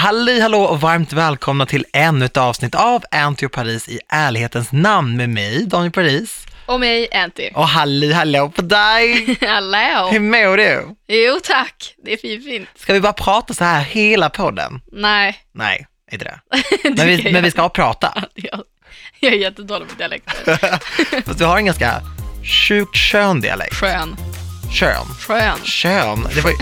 Halli hallå och varmt välkomna till ännu ett avsnitt av Anty och Paris i ärlighetens namn med mig, Daniel Paris. Och mig, Anty. Och halli hallå på dig! Hallå! Hur mår du? Jo tack, det är fint. Ska vi bara prata så här hela podden? Nej, Nej, inte det. det Men vi, men vi ska prata. Jag, jag är jättedålig på dialekter. Fast du har en ganska sjukt skön dialekt. Skön. Kön. Skön. Kön. Det var,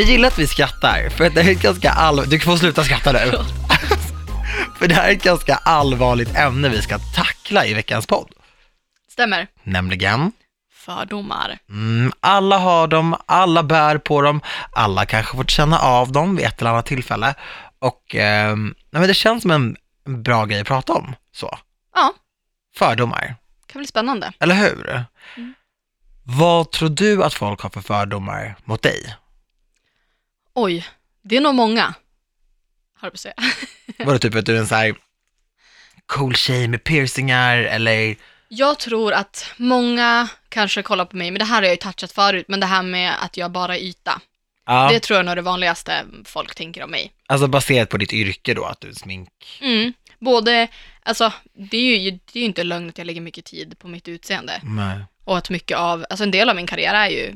vi gillar att vi skrattar, för att det är ett ganska allvarligt... Du får sluta skratta nu. för det här är ett ganska allvarligt ämne vi ska tackla i veckans podd. Stämmer. Nämligen Fördomar. Mm, alla har dem, alla bär på dem, alla kanske fått känna av dem vid ett eller annat tillfälle. Och eh, men det känns som en bra grej att prata om. Så. Ja, Fördomar, kan bli spännande. eller hur? Mm. Vad tror du att folk har för fördomar mot dig? Oj, det är nog många. Har jag på att säga. Var det typ att du är en så här cool tjej med piercingar eller? Jag tror att många kanske kollar på mig, men det här har jag ju touchat förut, men det här med att jag bara är yta. Ja, Det tror jag nog är det vanligaste folk tänker om mig. alltså baserat på ditt yrke då, att du är smink. Mm. Både, alltså det är, ju, det är ju inte lögn att jag lägger mycket tid på mitt utseende. Nej. Och att mycket av, alltså en del av min karriär är ju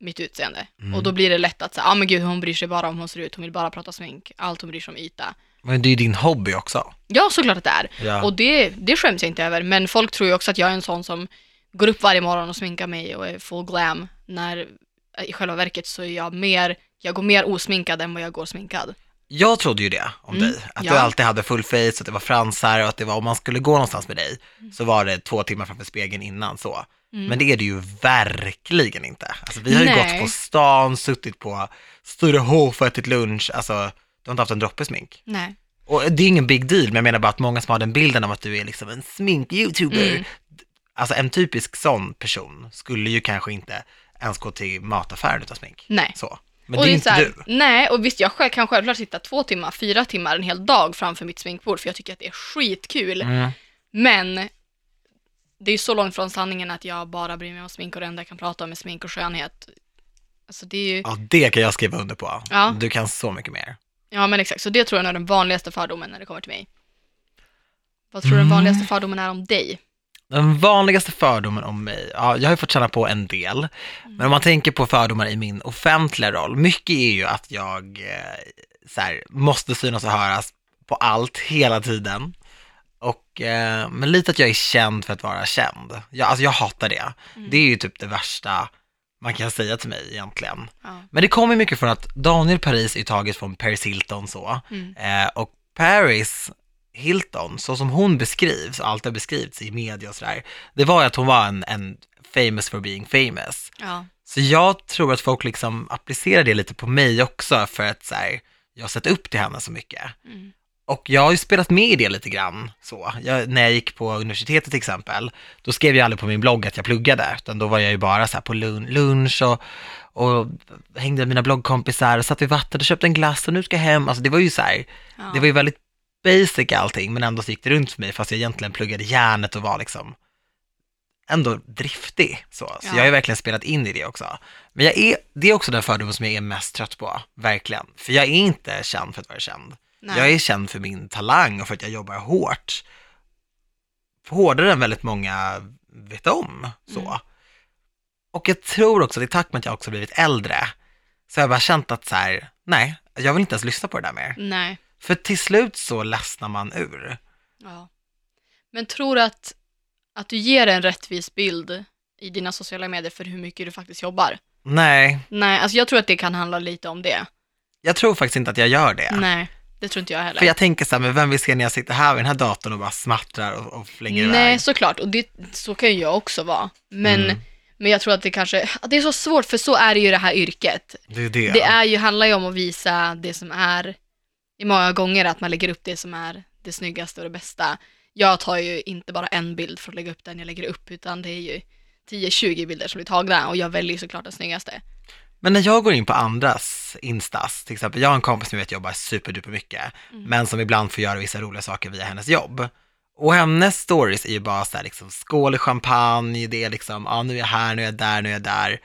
mitt utseende. Mm. Och då blir det lätt att säga, ah, men gud hon bryr sig bara om hon ser ut, hon vill bara prata smink, allt hon bryr sig om yta. Men det är ju din hobby också. Ja, såklart att det är. Ja. Och det, det skäms jag inte över, men folk tror ju också att jag är en sån som går upp varje morgon och sminkar mig och är full glam, när i själva verket så är jag mer, jag går mer osminkad än vad jag går sminkad. Jag trodde ju det om Mm, dig, att ja. du alltid hade full face, att det var fransar och att det var, om man skulle gå någonstans med dig, Mm. så var det två timmar framför spegeln innan så. Men det är det ju verkligen inte. Alltså vi har ju Nej. gått på stan, suttit på större H, ätit lunch, alltså du har inte haft en droppe smink. Nej. Och det är ingen big deal, men jag menar bara att många som har den bilden av att du är liksom en smink-youtuber, Mm. alltså en typisk sån person skulle ju kanske inte ens gå till mataffären utan smink. Nej. Så. Men och det är inte här, du. Nej, och visst jag själv kan självklart sitta två timmar, fyra timmar, en hel dag framför mitt sminkbord för jag tycker att det är skitkul. Mm. Men det är så långt från sanningen att jag bara bryr mig om smink och det enda jag kan prata om är smink och skönhet. Alltså det är ju, Ja, det kan jag skriva under på. Ja. Du kan så mycket mer. ja men exakt, så det tror jag är den vanligaste fördomen när det kommer till mig. Vad tror du Mm. den vanligaste fördomen är om dig? Den vanligaste fördomen om mig, ja, jag har ju fått känna på en del, men om man tänker på fördomar i min offentliga roll, mycket är ju att jag eh, så här, måste synas och höras på allt hela tiden. Och, eh, men lite att jag är känd för att vara känd. Jag, alltså jag hatar det. Det är ju typ det värsta man kan säga till mig egentligen. Ja. Men det kommer mycket från att Daniel Paris är taget från Paris Hilton så. Mm. Eh, och Paris Hilton, så som hon beskrivs, och alltid har beskrivits i media och sådär, det var ju att hon var en, en famous for being famous. Ja. Så jag tror att folk liksom applicerar det lite på mig också för att så här, jag har sett upp till henne så mycket. Mm. Och jag har ju spelat med i det lite grann så. Jag, när jag gick på universitetet till exempel, då skrev jag aldrig på min blogg att jag pluggade, utan då var jag ju bara så på lun- lunch och, och hängde med mina bloggkompisar och satt vid vattnet och köpte en glass och nu ska jag hem. Alltså det var ju så här, Ja. det var ju väldigt basic allting, men ändå så gick det runt för mig, fast jag egentligen pluggade järnet och var liksom ändå driftig. Så, så Ja. jag har ju verkligen spelat in i det också. Men jag är, det är också den fördomen som jag är mest trött på, verkligen. För jag är inte känd för att vara känd. Nej. Jag är känd för min talang och för att jag jobbar hårt. Hårdare än väldigt många vet om. Så. Mm. Och jag tror också, det är tack med att jag också blivit äldre, så har jag bara känt att så här, nej, jag vill inte ens lyssna på det där mer. Nej. För till slut så ledsnar man ur. Ja. Men tror du att, att du ger en rättvis bild i dina sociala medier för hur mycket du faktiskt jobbar? Nej, Nej, alltså jag tror att det kan handla lite om det. jag tror faktiskt inte att jag gör det. Nej, det tror inte jag heller. För jag tänker så här, men vem vill se när jag sitter här vid den här datorn och bara smattrar och, och flänger Nej, iväg? såklart. Och det, så kan ju jag också vara. Men, Mm. men jag tror att det kanske, det är så svårt för så är det ju det här yrket. Det är det. Det är ju, handlar ju om att visa det som är, i många gånger att man lägger upp det som är det snyggaste och det bästa. Jag tar ju inte bara en bild för att lägga upp den jag lägger upp, utan det är ju 10-20 bilder som blir tagna och jag väljer såklart den snyggaste. Men när jag går in på andras instas, till exempel, jag har en kompis som jag vet jobbar superduper mycket, Mm. men som ibland får göra vissa roliga saker via hennes jobb. Och hennes stories är ju bara så här, liksom, skål i champagne, det är liksom, ja nu är jag här, nu är jag där, nu är jag där.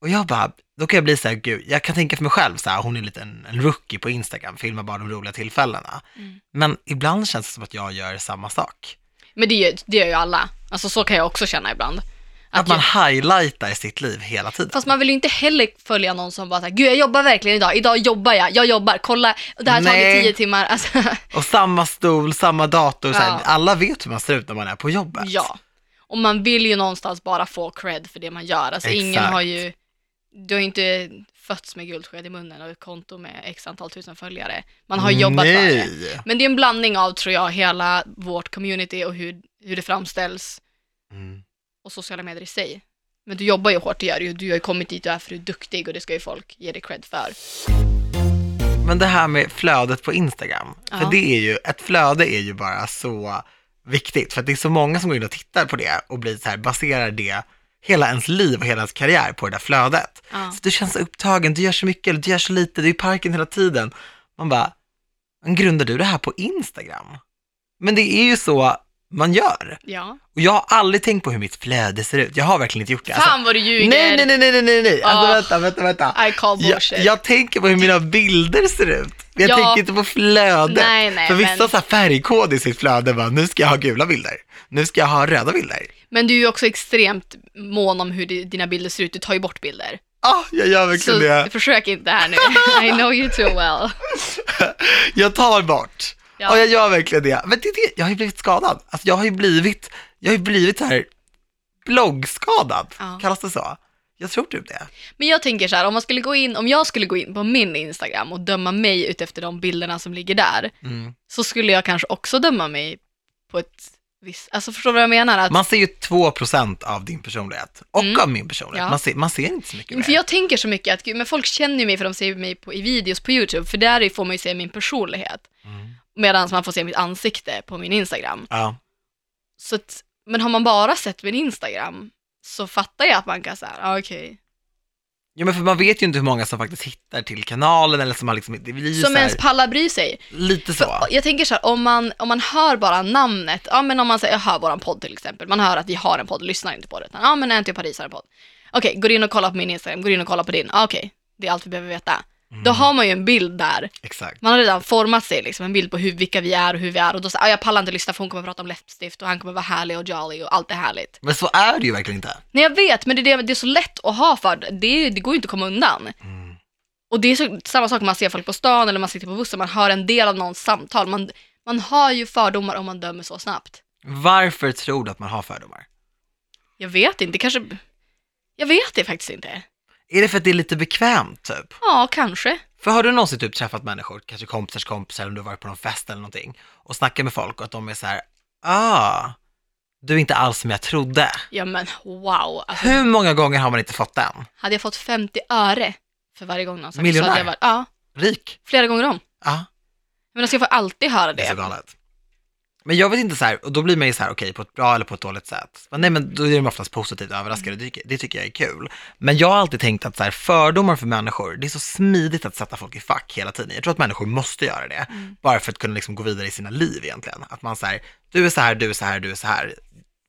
Och jag bara, då kan jag bli så här, gud, jag kan tänka för mig själv så här, hon är lite en, en rookie på Instagram, filmar bara de roliga tillfällena. Mm. Men ibland känns det som att jag gör samma sak. Men det det gör ju alla. Alltså så kan jag också känna ibland. Att, man highlightar sitt liv hela tiden. fast man vill ju inte heller följa någon som bara såhär, gud jag jobbar verkligen idag, idag jobbar jag, jag jobbar, kolla, det här har Nej. tagit tio timmar. Alltså, Och samma stol, samma dator, här, Ja. alla vet hur man ser ut när man är på jobbet. ja. Och man vill ju någonstans bara få cred för det man gör. Alltså ingen Exakt. har ju, du har ju inte fötts med guldsked i munnen och ett konto med x antal tusen följare. Man har jobbat för det. Nej. Men det är en blandning av, tror jag, hela vårt community och hur, hur det framställs Mm. Och sociala medier i sig. Men du jobbar ju hårt, det gör du. Du har ju kommit dit du är för du är duktig och det ska ju folk ge dig cred för. Men det här med flödet på Instagram, för Ja. det är ju, ett flöde är ju bara så viktigt, för det är så många som går in och tittar på det och blir så här, baserar det, hela ens liv och hela ens karriär på det där flödet. Ja. Så du känns så upptagen, du gör så mycket, eller du gör så lite, du är i parken hela tiden. Man bara, grundar du det här på Instagram? Men det är ju så man gör. Ja. Och jag har aldrig tänkt på hur mitt flöde ser ut. Jag har verkligen inte gjort det. Alltså, Fan vad du ljuger! nej, nej, nej, nej, nej, nej, nej. Alltså Ah. vänta, vänta, vänta. I call Jag, bullshit. jag tänker på hur mina bilder ser ut. Jag Ja. tänker inte på flödet. Nej, nej, För vissa men- här färgkod i sitt flöde bara, nu ska jag ha gula bilder. Nu ska jag ha röda bilder. Men du är ju också extremt mån om hur di- dina bilder ser ut. Du tar ju bort bilder. Ah, jag gör verkligen Så det. försök inte här nu. I know you too well. Jag tar bort. Ja. Och jag gör verkligen det. Men det, det, jag har ju blivit skadad. Alltså jag har ju blivit, jag har ju blivit så här bloggskadad. Ja. Kallas det så? Jag tror typ det. Men jag tänker så här, om, man skulle gå in, om jag skulle gå in på min Instagram och döma mig utefter de bilderna som ligger där, Mm. så skulle jag kanske också döma mig på ett visst, alltså förstår du vad jag menar? Att, Man ser ju 2% av din personlighet och Mm. av min personlighet. Ja. Man, ser, man ser inte så mycket för mer. jag tänker så mycket att, gud, men folk känner ju mig för de ser mig på, i videos på YouTube, för där får man ju se min personlighet. Mm. Medan man får se mitt ansikte på min Instagram. Ja. Så att, men har man bara sett min Instagram så fattar jag att man kan säga, ah, okej. ja, men för man vet ju inte hur många som faktigt hittar till kanalen eller som har liksom, det blir ju Som så här, ens pallar bry sig. lite så. För, jag tänker så här, om man, om man hör bara namnet, ja men om man säger, jag hör våran podd till exempel, man hör att vi har en podd, lyssnar inte på det, utan ja men Anty och Paris har en podd. Okej, går in och kollar på min Instagram, går in och kollar på din, ja, okej, det är allt vi behöver veta. Då Mm. har man ju en bild där, Exakt. man har redan format sig liksom, en bild på hur, vilka vi är och hur vi är och då säger ah, jag pallar inte lyssna för hon kommer prata om läppstift och han kommer vara härlig och jolly och allt är härligt. Men så är det ju verkligen inte. Nej jag vet, men det är, det, det är så lätt att ha för, det, det går ju inte att komma undan. Mm. Och det är så, samma sak om man ser folk på stan eller man sitter på bussen, man hör en del av någons samtal. Man, man har ju fördomar om man dömer så snabbt. Varför tror du att man har fördomar? Jag vet inte, kanske... Jag vet det faktiskt inte. Är det för att det är lite bekvämt typ? Ja, kanske. För har du någonsin typ träffat människor, kanske kompisars kompisar, om du har varit på någon fest eller någonting, och snackat med folk och att de är så här, ah, du är inte alls som jag trodde. Ja men wow. Alltså, Hur många gånger har man inte fått den? hade jag fått 50 öre för varje gång någon sagt Miljonär? så hade jag varit, Ja, Rik? flera gånger om. Ja, Men alltså jag får alltid höra det är så det. galet. Men jag vet inte så här, och då blir man ju så här, okej, på ett bra eller på ett dåligt sätt. Men nej, men då är de oftast positivt överraskade, det, tycker- det tycker jag är kul. Men jag har alltid tänkt att så här, fördomar för människor, det är så smidigt att sätta folk i fack hela tiden. Jag tror att människor måste göra det, Mm. bara för att kunna liksom gå vidare i sina liv egentligen. Att man säger, du är så här, du är så här, du är så här.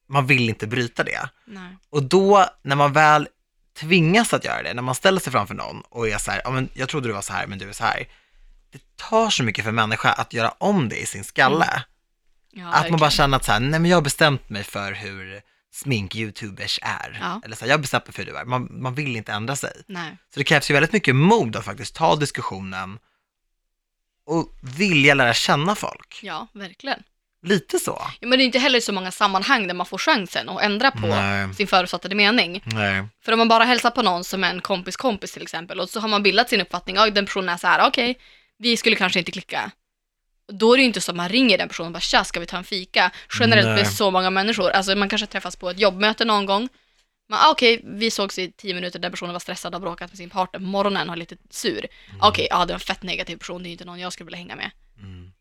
Man vill inte bryta det. Nej. Och då, när man väl tvingas att göra det, när man ställer sig framför någon och är så här, ja men jag trodde du var så här, men du är så här. Det tar så mycket för människa att göra om det i sin skalle. Ja, att man bara känner att så här, nej men jag har bestämt mig för hur smink-youtubers är. Ja. Eller så här, jag har bestämt mig för hur du är. Man, man vill inte ändra sig. Nej. Så det krävs ju väldigt mycket mod att faktiskt ta diskussionen och vilja lära känna folk. Ja, verkligen. Lite så. Ja, men det är inte heller så många sammanhang där man får chansen att ändra på Nej. sin förutfattade mening. Nej. För om man bara hälsar på någon som är en kompis kompis till exempel och så har man bildat sin uppfattning, ja den personen är så här, okej, vi skulle kanske inte klicka. Då är det ju inte så att man ringer den personen och bara tja, ska vi ta en fika? Generellt Nej. med så många människor, alltså man kanske träffas på ett jobbmöte någon gång. Men ah, okej, vi sågs i tio minuter, den personen var stressad och bråkat med sin partner morgonen och lite sur. Okej, ja det var en fett negativ person, det är inte någon jag skulle vilja hänga med. Mm.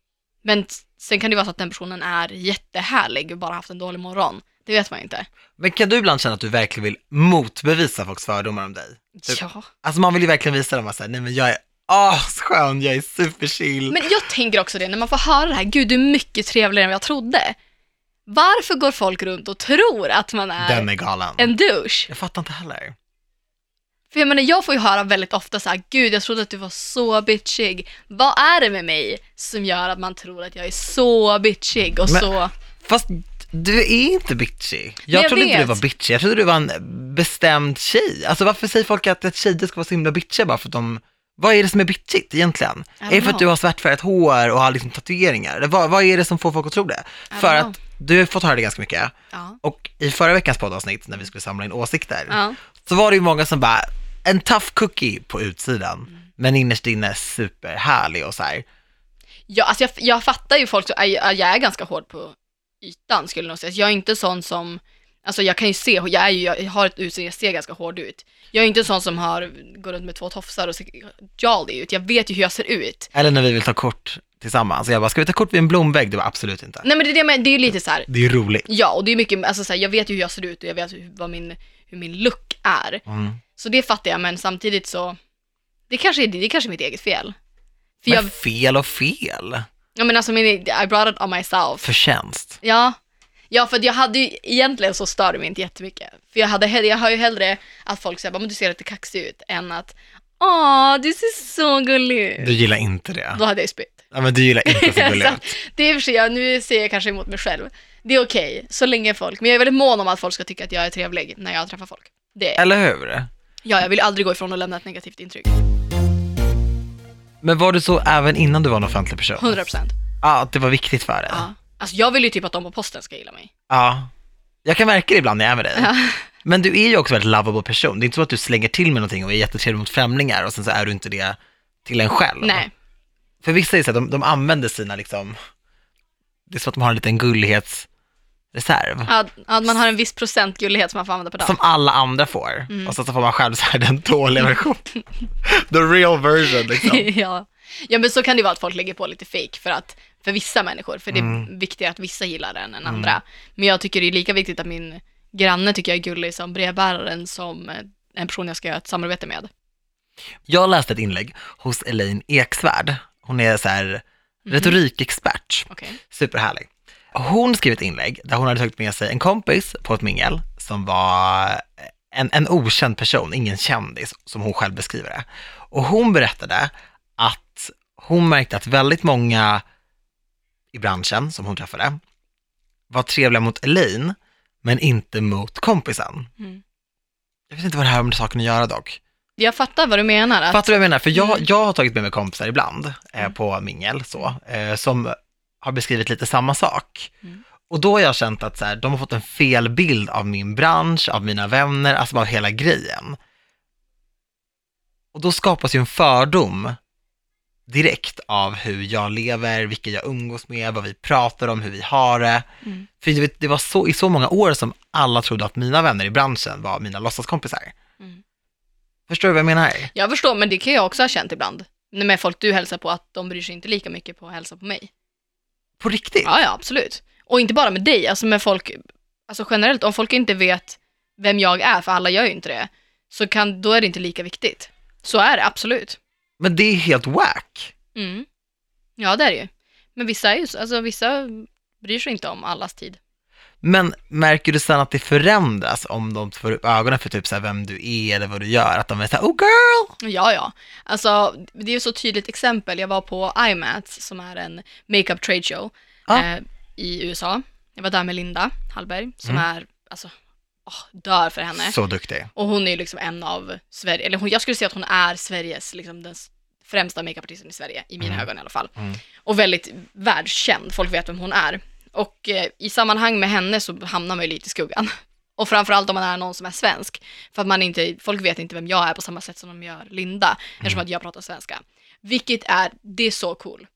Men sen kan det vara så att den personen är jättehärlig och bara haft en dålig morgon. Det vet man inte. Men kan du ibland känna att du verkligen vill motbevisa folks fördomar om dig? Typ. Ja. Alltså man vill ju verkligen visa dem att säga, nej men jag är asskön, jag är superchill. Men jag tänker också det, när man får höra det här, gud du är mycket trevligare än vad jag trodde. Varför går folk runt och tror att man är Den är galen. en douche? Jag fattar inte heller. För jag menar, jag får ju höra väldigt ofta så här, gud jag trodde att du var så bitchig. Vad är det med mig som gör att man tror att jag är så bitchig och Men- så... Fast du är inte bitchy. Jag, jag trodde inte du vet. var bitchy, jag trodde du var en bestämd tjej. Alltså varför säger folk att, att tjejer ska vara så himla bitchiga bara för att de, vad är det som är bitchigt egentligen? Är det för att du har svartfärgat hår och har liksom tatueringar? Vad, vad är det som får folk att tro det? För att du har fått höra det ganska mycket. Ja. Och i förra veckans poddavsnitt när vi skulle samla in åsikter, Ja. så var det ju många som bara, en tough cookie på utsidan, Mm. men innerst inne superhärlig och så här. Ja, alltså jag, jag fattar ju folk, jag, jag är ganska hård på ytan skulle jag nog säga. Jag är inte sån som, alltså jag kan ju se, jag, är ju, jag har ett utseende, jag ser ganska hård ut. Jag är inte sån som har, går runt med två tofsar och ser jolly ut. Jag vet ju hur jag ser ut. Eller när vi vill ta kort tillsammans. Jag bara, ska vi ta kort vid en blomvägg? Du bara, absolut inte. Nej men det är, det, men det är ju lite så här. Det är ju roligt. ja och det är mycket, alltså så här, jag vet ju hur jag ser ut och jag vet hur, vad min, hur min look är. Mm. Så det fattar jag, men samtidigt så, det kanske är, det är kanske mitt eget fel. För Men jag, fel och fel. jag menar alltså, I brought it on myself. Förtjänst. Ja, ja för att jag hade ju, egentligen så stör det mig inte jättemycket. För jag, hade, jag har ju hellre att folk säger, men du ser lite kaxig ut, än att, åh, du ser så gullig ut. Du gillar inte det. Då hade jag ju spytt. Ja, men du gillar inte så gulligt. Så det är i och för sig, jag- nu ser jag kanske emot mig själv. Det är okej, så länge folk, men jag är väldigt mån om att folk ska tycka att jag är trevlig när jag träffar folk. Det är, Eller hur? ja, jag vill aldrig gå ifrån och lämna ett negativt intryck. Men var du så även innan du var en offentlig person? 100 procent. Ja, att det var viktigt för dig? Ja. Alltså jag vill ju typ att de på posten ska gilla mig. Ja. Jag kan märka det ibland när jag är med dig. Ja. Men du är ju också väldigt lovable person. Det är inte så att du slänger till med någonting och är jättetrevlig mot främlingar och sen så är du inte det till en själv. Nej, För vissa är så att de, de använder sina liksom, det är så att de har en liten gullighetsreserv. att, att man har en viss procent gullighet som man får använda per dag. Som alla andra får. Mm. Och så, så får man själv så här den dåliga versionen. The real version liksom. ja. ja, men så kan det vara att folk lägger på lite fake för att för vissa människor, för det är Mm. viktigare att vissa gillar den än andra. Men jag tycker det är lika viktigt att min granne tycker jag är gullig som brevbäraren som eh, en person jag ska göra ett samarbete med. Jag läste ett inlägg hos Elaine Eksvärd. Hon är så här retorikexpert. Okej. Superhärlig. Hon skrev ett inlägg där hon hade tagit med sig en kompis på ett mingel som var en, en okänd person, ingen kändis som hon själv beskriver det. Och hon berättade att hon märkte att väldigt många i branschen som hon träffade var trevliga mot Elaine, men inte mot kompisen. Mm. Jag vet inte vad det här har med saken att göra dock. Jag fattar vad du menar. Att, Fattar du vad jag menar? För jag, Mm. jag har tagit med mig kompisar ibland eh, på mingel så, eh, som har beskrivit lite samma sak. Mm. Och då har jag känt att så här, de har fått en fel bild av min bransch, av mina vänner, alltså av hela grejen. Och då skapas ju en fördom direkt av hur jag lever, vilka jag umgås med, vad vi pratar om, hur vi har det. Mm. För vet, det var så, i så många år som alla trodde att mina vänner i branschen var mina låtsaskompisar. Mm. Förstår du vad jag menar? Jag förstår, men det kan jag också ha känt ibland. Med folk du hälsar på, att de bryr sig inte lika mycket på att hälsa på mig. På riktigt? Ja, ja, absolut. Och inte bara med dig, alltså med folk, alltså generellt, om folk inte vet vem jag är, för alla gör ju inte det, så kan, då är det inte lika viktigt. Så är det, absolut. Men det är helt whack. Mm. Ja, det är det ju. Men vissa är ju, så- alltså vissa bryr sig inte om allas tid. Men märker du sen att det förändras om de får upp ögonen för typ så här vem du är eller vad du gör? Att de är såhär, oh girl! Ja, ja. Alltså, det är ju så tydligt exempel. Jag var på IMATS, som är en makeup trade show Ja. eh, i USA. Jag var där med Linda Hallberg, som Mm. är, alltså, åh, dör för henne. Så duktig. Och hon är ju liksom en av Sverige, eller hon, jag skulle säga att hon är Sveriges, liksom den främsta makeupartisten i Sverige, i mina Mm. ögon i alla fall. Mm. Och väldigt världskänd, folk vet vem hon är. Och eh, i sammanhang med henne så hamnar man ju lite i skuggan. Och framförallt om man är någon som är svensk. För att man inte, folk vet inte vem jag är på samma sätt som de gör Linda, eftersom att jag pratar svenska. Vilket är, det är så cool.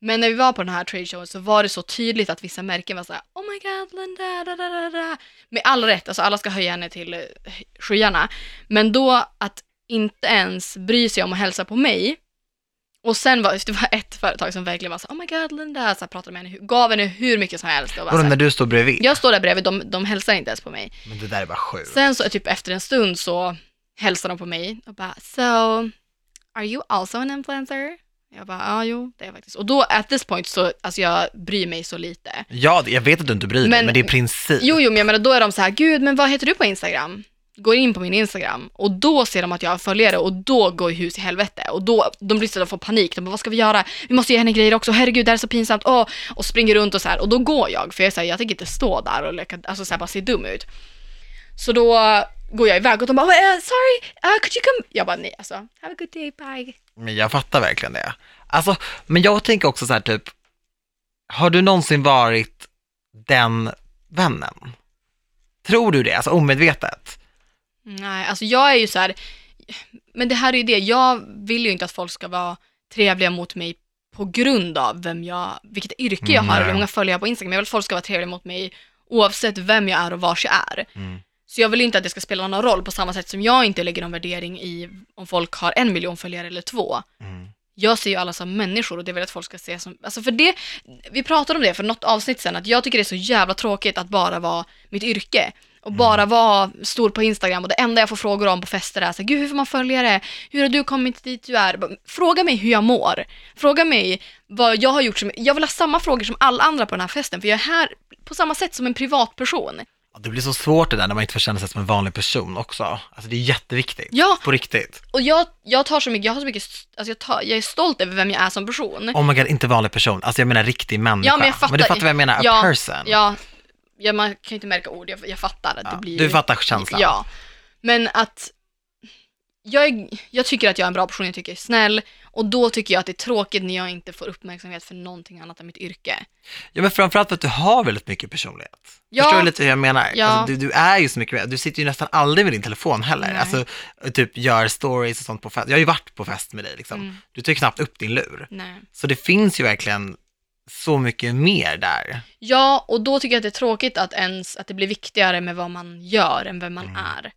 Men när vi var på den här trade showen så var det så tydligt att vissa märken var såhär Oh my god Linda, da, da, da, da. Med all rätt, alltså alla ska höja henne till eh, skyarna. Men då att inte ens bry sig om att hälsa på mig Och sen var det var ett företag som verkligen var så oh my god Linda, så här, pratade med henne, gav henne hur mycket som helst. Och bara, när du står bredvid. jag står där bredvid, de, de hälsar inte ens på mig. Men det där är bara sjukt. Sen så typ efter en stund så hälsar de på mig och bara so, are you also an influencer? Jag bara, ja jo, det är jag faktiskt. Och då at this point så, alltså jag bryr mig så lite. Ja, jag vet att du inte bryr dig, Men- men, det är princip. Jo, jo, men jag menar då är de så här, gud, men vad heter du på Instagram? Går in på min Instagram och då ser de att jag har följare och då går hus i helvete och då, de blir så de får panik. De bara, vad ska vi göra? Vi måste ge henne grejer också. Herregud, det här är så pinsamt. Åh, och springer runt och så här och då går jag för jag säger jag tänker inte stå där och leka, alltså så här, bara se dum ut. Så då går jag iväg och de bara, "Eh, sorry, uh, could you come? Jag bara, nej alltså, have a good day, bye. Men jag fattar verkligen det. Alltså, men jag tänker också så här typ, har du någonsin varit den vännen? Tror du det? Alltså omedvetet? Nej, alltså jag är ju så här, men det här är ju det, jag vill ju inte att folk ska vara trevliga mot mig på grund av vem jag, vilket yrke jag har, hur många följare jag har på Instagram. Jag vill att folk ska vara trevliga mot mig oavsett vem jag är och vars jag är. Mm. Så jag vill inte att det ska spela någon roll på samma sätt som jag inte lägger någon värdering i om folk har en miljon följare eller två. Mm. Jag ser ju alla som människor och det vill jag att folk ska se som, alltså för det, vi pratade om det för något avsnitt sen, att jag tycker det är så jävla tråkigt att bara vara mitt yrke och bara vara stor på Instagram och det enda jag får frågor om på fester är så gud hur får man följa det? Hur har du kommit dit du är? Fråga mig hur jag mår. Fråga mig vad jag har gjort som, jag vill ha samma frågor som alla andra på den här festen för jag är här på samma sätt som en privatperson. Det blir så svårt det där när man inte får känna sig som en vanlig person också. Alltså det är jätteviktigt. Ja, På riktigt. och jag, jag tar så mycket, jag har så mycket, alltså jag, tar, jag är stolt över vem jag är som person. Oh my god, inte vanlig person. Alltså jag menar riktig människa. Ja, men jag fattar. du fattar vad jag menar, a Ja, person. Ja, ja, man kan ju inte märka ord, jag, jag fattar att Ja, det blir... Du fattar känslan. Ja, men att jag, är, jag tycker att jag är en bra person, jag tycker jag är snäll och då tycker jag att det är tråkigt när jag inte får uppmärksamhet för någonting annat än mitt yrke. Ja men framförallt för att du har väldigt mycket personlighet. Ja. Förstår du lite hur jag menar? Ja. Alltså, du, du är ju så mycket med, du sitter ju nästan aldrig med din telefon heller. Nej. Alltså typ gör stories och sånt på fest. Jag har ju varit på fest med dig liksom. Mm. Du tar ju knappt upp din lur. Nej. Så det finns ju verkligen så mycket mer där. Ja, och då tycker jag att det är tråkigt att, ens, att det blir viktigare med vad man gör än vem man Mm. är.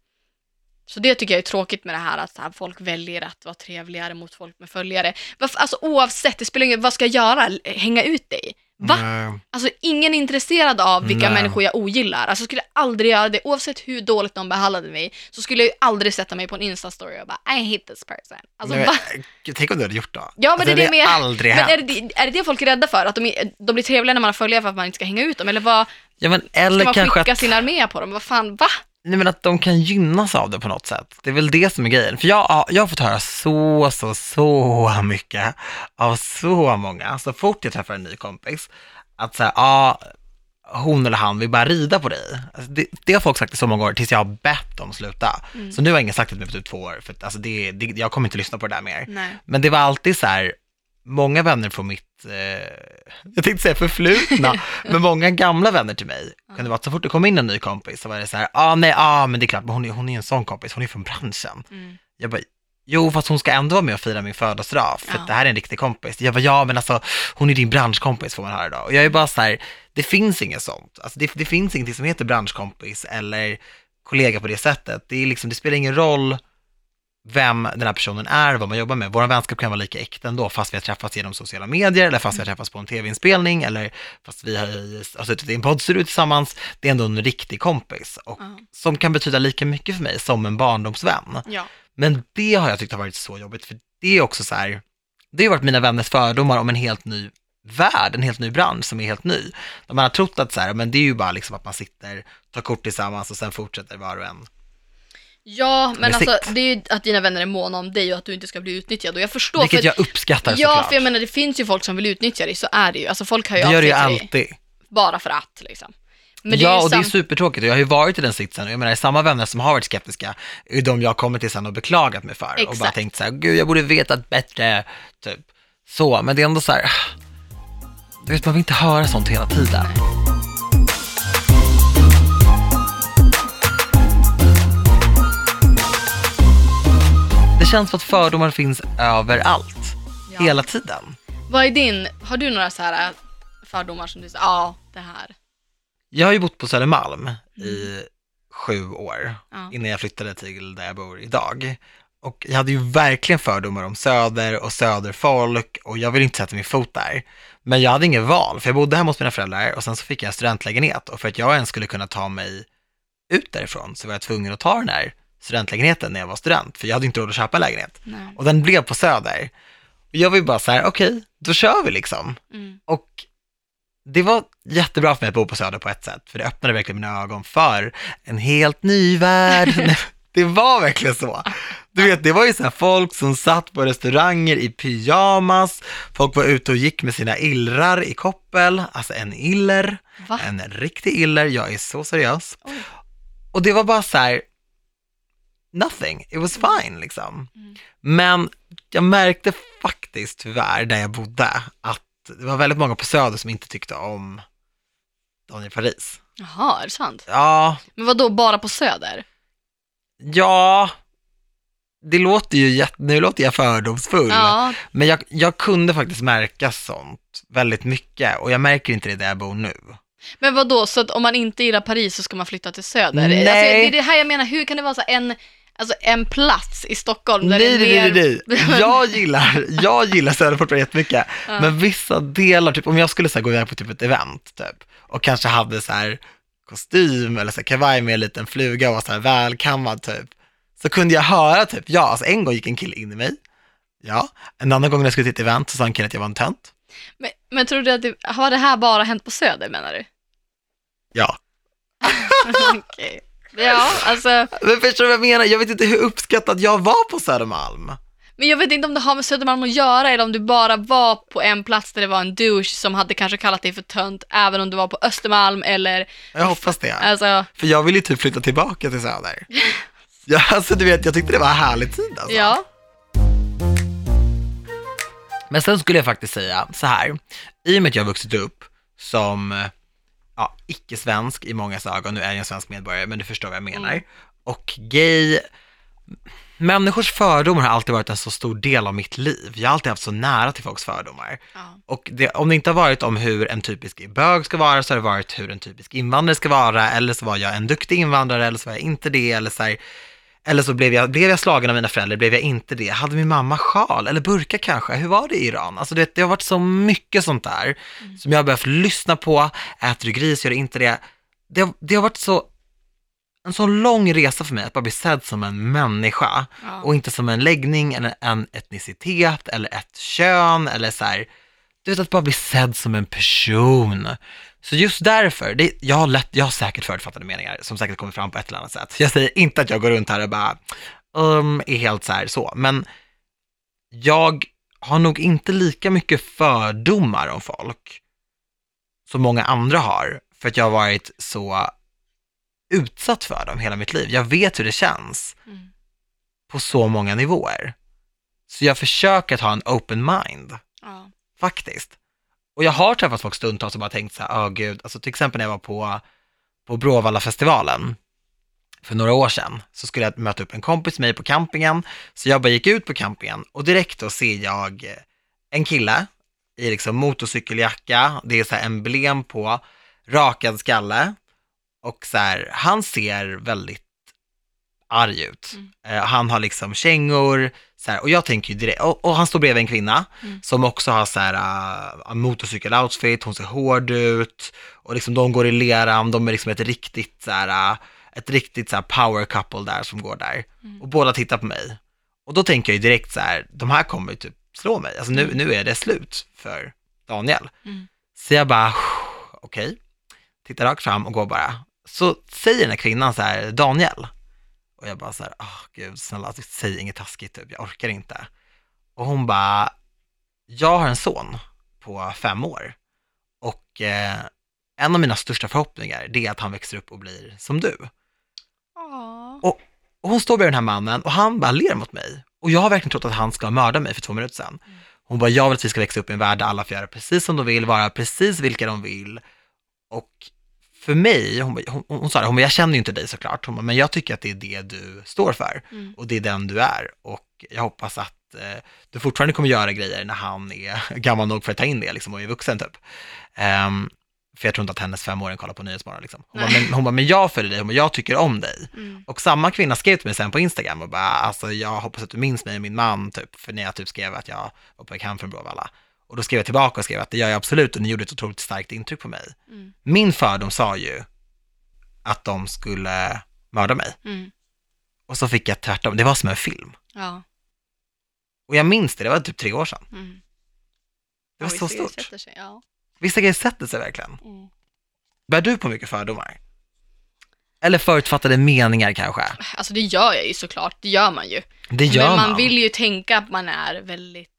Så det tycker jag är tråkigt med det här att här, folk väljer att vara trevligare mot folk med följare. Varför, alltså oavsett, det spelar ingen vad ska jag göra? Hänga ut dig? Va? Mm. Alltså ingen är intresserad av vilka Nej. människor jag ogillar. Alltså jag skulle aldrig göra det. Oavsett hur dåligt de behandlade mig så skulle jag ju aldrig sätta mig på en Insta-story och bara I hate this person. Alltså Nej, men, Tänk om du hade gjort då? Ja, men alltså, det är det med- aldrig Men är det, är det det folk är rädda för? Att de, är, de blir trevliga när man har följare för att man inte ska hänga ut dem? Eller vad? Ja men Ska eller man kanske skicka att, sin armé på dem? Vad fan, va? Nej men att de kan gynnas av det på något sätt. Det är väl det som är grejen. För jag, jag har fått höra så, så, så mycket av så många, så fort jag träffar en ny kompis, att säga, ja, hon eller han vill bara rida på dig. Alltså det, det har folk sagt i så många år tills jag har bett dem sluta. Mm. Så nu har ingen sagt det till mig på typ två år, för att, alltså det, det, jag kommer inte lyssna på det där mer. Nej. Men det var alltid så här, många vänner från mitt, eh, jag tänkte säga förflutna, men många gamla vänner till mig, kunde vara att så fort det kom in en ny kompis så var det så här, ah, nej, ah, men det är klart, men hon är, hon är en sån kompis, hon är från branschen. Mm. Jag bara, jo fast hon ska ändå vara med och fira min födelsedag, för Ja. det här är en riktig kompis. Jag bara, ja men alltså, hon är din branschkompis får man höra då. Och jag är bara så här, det finns inget sånt. Alltså det, det finns ingenting som heter branschkompis eller kollega på det sättet. Det, är liksom, det spelar ingen roll vem den här personen är, vad man jobbar med. Vår vänskap kan vara lika äkta ändå, fast vi har träffats genom sociala medier, eller fast vi har träffats på en tv-inspelning, eller fast vi har, har suttit i en poddstudio tillsammans. Det är ändå en riktig kompis, och Ja. som kan betyda lika mycket för mig som en barndomsvän. Ja. Men det har jag tyckt har varit så jobbigt, för det är också så här, det har varit mina vänners fördomar om en helt ny värld, en helt ny bransch som är helt ny. De har trott att så här, men det är ju bara liksom att man sitter, tar kort tillsammans och sen fortsätter var och en. Ja, men alltså det är ju att dina vänner är måna om dig och att du inte ska bli utnyttjad. Och jag förstår. Vilket för, jag uppskattar Ja, såklart. för jag menar det finns ju folk som vill utnyttja dig, så är det ju. Alltså folk hör ju det gör det ju alltid. bara för att liksom. Men ja, ju och det är sam- supertråkigt och jag har ju varit i den sitsen och jag menar samma vänner som har varit skeptiska är de jag har kommit till sen och beklagat mig för och bara Exakt. tänkt så här, gud jag borde vetat bättre, typ. Så, men det är ändå så här, du vet man vill inte höra sånt hela tiden. Känns som att fördomar finns överallt, Ja. hela tiden. Vad är din, har du några så här äh, fördomar som du säger, ja, det här. Jag har ju bott på Södermalm i sju år Ja. innan jag flyttade till där jag bor idag. Och jag hade ju verkligen fördomar om söder och söderfolk och jag ville inte sätta min fot där. Men jag hade inget val, för jag bodde hemma hos mina föräldrar och sen så fick jag en studentlägenhet och för att jag ens skulle kunna ta mig ut därifrån så var jag tvungen att ta den här studentlägenheten när jag var student, för jag hade inte råd att köpa en lägenhet. Nej. Och den blev på Söder. Och jag var ju bara så här, okej, då kör vi liksom. Mm. Och det var jättebra för mig att bo på Söder på ett sätt, för det öppnade verkligen mina ögon för en helt ny värld. det var verkligen så. Du vet, det var ju så här folk som satt på restauranger i pyjamas, folk var ute och gick med sina illrar i koppel, alltså en iller, Va? en riktig iller, jag är så seriös. Oj. Och det var bara så här, nothing, it was fine liksom. Mm. Men jag märkte faktiskt tyvärr där jag bodde att det var väldigt många på Söder som inte tyckte om Daniel Paris. Jaha, är det sant? Ja, Men vad då bara på Söder? ja, det låter ju nu låter jag fördomsfull, Ja, men jag, jag kunde faktiskt märka sånt väldigt mycket och jag märker inte det där jag bor nu. men vad då? så att om man inte gillar Paris så ska man flytta till Söder? Nej. Alltså, det är det här jag menar, hur kan det vara så en, alltså en plats i Stockholm där Nej, det nej, är nej, mer... nej. Jag gillar, jag gillar Söderport jättemycket. Ja. Men vissa delar, typ om jag skulle så här, gå iväg på typ ett event typ, och kanske hade så här kostym eller så här, kavaj med en liten fluga och var så här välkammad typ, så kunde jag höra typ, ja, alltså en gång gick en kille in i mig, ja, en annan gång när jag skulle till ett event så sa en kille att jag var en tönt, Men, men tror du att det, har det här bara hänt på Söder menar du? ja. Okej. Ja, alltså, Men förstår du vad jag menar? Jag vet inte hur uppskattad jag var på Södermalm. men jag vet inte om det har med Södermalm att göra eller om du bara var på en plats där det var en douche som hade kanske kallat dig för tönt även om du var på Östermalm eller, Jag hoppas det. alltså, För jag vill ju typ flytta tillbaka till Söder. Ja, alltså du vet, jag tyckte det var en härlig tid alltså. ja. Men sen skulle jag faktiskt säga så här, i och med att jag har vuxit upp som ja, icke-svensk i många ögon, nu är jag en svensk medborgare, men du förstår vad jag menar, Mm. och gay, människors fördomar har alltid varit en så stor del av mitt liv. Jag har alltid haft så nära till folks fördomar. ja. Och det, om det inte har varit om hur en typisk bög ska vara, så har det varit hur en typisk invandrare ska vara, eller så var jag en duktig invandrare, eller så var jag inte det, eller så här, eller så blev jag, blev jag slagen av mina föräldrar, blev jag inte det? Hade min mamma sjal eller burka kanske? Hur var det i Iran? Alltså det, det har varit så mycket sånt där som jag har behövt lyssna på. Äter du gris, gör du inte det? Det, har- det har varit så, en så lång resa för mig att bara bli sedd som en människa Ja. och inte som en läggning, eller en etnicitet eller ett kön eller så här. Du vet att bara bli sedd som en person. Så just därför, det, jag, har lätt, jag har säkert förutfattade meningar som säkert kommer fram på ett eller annat sätt. Jag säger inte att jag går runt här och bara um, är helt så här så, men jag har nog inte lika mycket fördomar om folk som många andra har, för att jag har varit så utsatt för dem hela mitt liv. Jag vet hur det känns Mm. på så många nivåer. Så jag försöker att ha en open mind, Ja. faktiskt. Och jag har träffat folk stundtals och bara tänkt så här, oh, gud, alltså till exempel när jag var på, på Bråvalla-festivalen för några år sedan, så skulle jag möta upp en kompis med mig på campingen, så jag bara gick ut på campingen och direkt då ser jag eh, en kille i liksom motorcykeljacka, det är så här emblem på, rakad skalle. Och så här, han ser väldigt arg ut. Mm. Eh, han har liksom kängor, så här, och jag tänker ju direkt, och, och han står bredvid en kvinna Mm. som också har så här uh, motorcykeloutfit, hon ser hård ut och liksom de går i leran, de är liksom ett riktigt så här, uh, ett riktigt så här power couple där som går där. Mm. Och båda tittar på mig. Och då tänker jag ju direkt så här, de här kommer ju typ slå mig, alltså nu, Mm. nu är det slut för Daniel. Mm. Så jag bara, okej, tittar rakt fram och går bara. Så säger den här kvinnan så här, Daniel. Och jag bara så här, åh gud, snälla, alltså, säg inget taskigt typ, jag orkar inte. Och hon bara, jag har en son på fem år. Och eh, en av mina största förhoppningar, det är att han växer upp och blir som du. Ja. Och hon står bredvid den här mannen och han bara ler mot mig. Och jag har verkligen trott att han ska mörda mig för två minuter sedan. Hon bara, jag vill att vi ska växa upp i en värld där alla får göra precis som de vill, vara precis vilka de vill. Och för mig, hon, bara- hon, hon sa det, hon jag känner ju inte dig såklart, hon men jag tycker att det är det du står för. Mm. Och det är den du är. Och jag hoppas att eh, du fortfarande kommer göra grejer när han är gammal nog för att ta in det liksom, och är vuxen typ. Ehm, För jag tror inte att hennes femåring kollar på Nyhetsmorgon. Liksom. Hon, bara, men, hon bara, men jag följer dig, hon bara, jag tycker om dig. Mm. Och samma kvinna skrev till mig sen på Instagram och bara, alltså jag hoppas att du minns mig och min man, typ, för när jag typ skrev att jag var på väg hem från Bråvalla. Och då skrev jag tillbaka och skrev att det gör jag absolut och ni gjorde ett otroligt starkt intryck på mig. Mm. Min fördom sa ju att de skulle mörda mig. Mm. Och så fick jag tvärtom, det var som en film. Ja. Och jag minns det, det var typ tre år sedan. Mm. Det var Ja, så vissa stort. Sig, ja. Vissa grejer sätter sig verkligen. Mm. Bär du på mycket fördomar? Eller förutfattade meningar kanske? Alltså det gör jag ju såklart, det gör man ju. Det gör Men man, man. vill ju tänka att man är väldigt,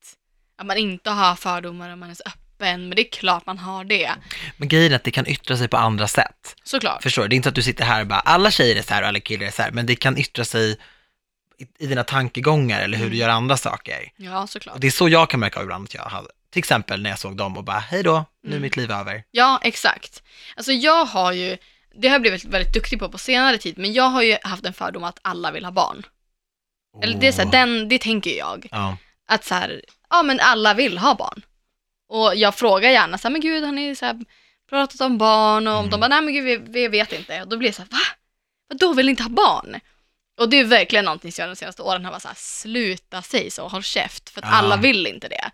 att man inte har fördomar och man är så öppen, men det är klart man har det. Men grejen är att det kan yttra sig på andra sätt. Såklart. Förstår du? Det är inte att du sitter här och bara, alla tjejer är så här och alla killar är så här, men det kan yttra sig i, i dina tankegångar eller hur du gör andra saker. Ja, såklart. Och det är så jag kan märka av ibland att jag hade, till exempel när jag såg dem och bara, hej då, nu är Mm. mitt liv över. Ja, exakt. Alltså jag har ju, det har jag blivit väldigt duktig på på senare tid, men jag har ju haft en fördom att alla vill ha barn. Eller det är så här, den, det tänker jag. Ja. Att så här, ja men alla vill ha barn. Och jag frågar gärna så här, men gud har ni så här pratat om barn? Och om Mm. de bara, nej men gud vi, vi vet inte. Och då blir det så här, va? Vadå vill ni inte ha barn? Och det är verkligen någonting som jag de senaste åren har varit så här, sluta säg så, håll käft. För att Ja. alla vill inte det.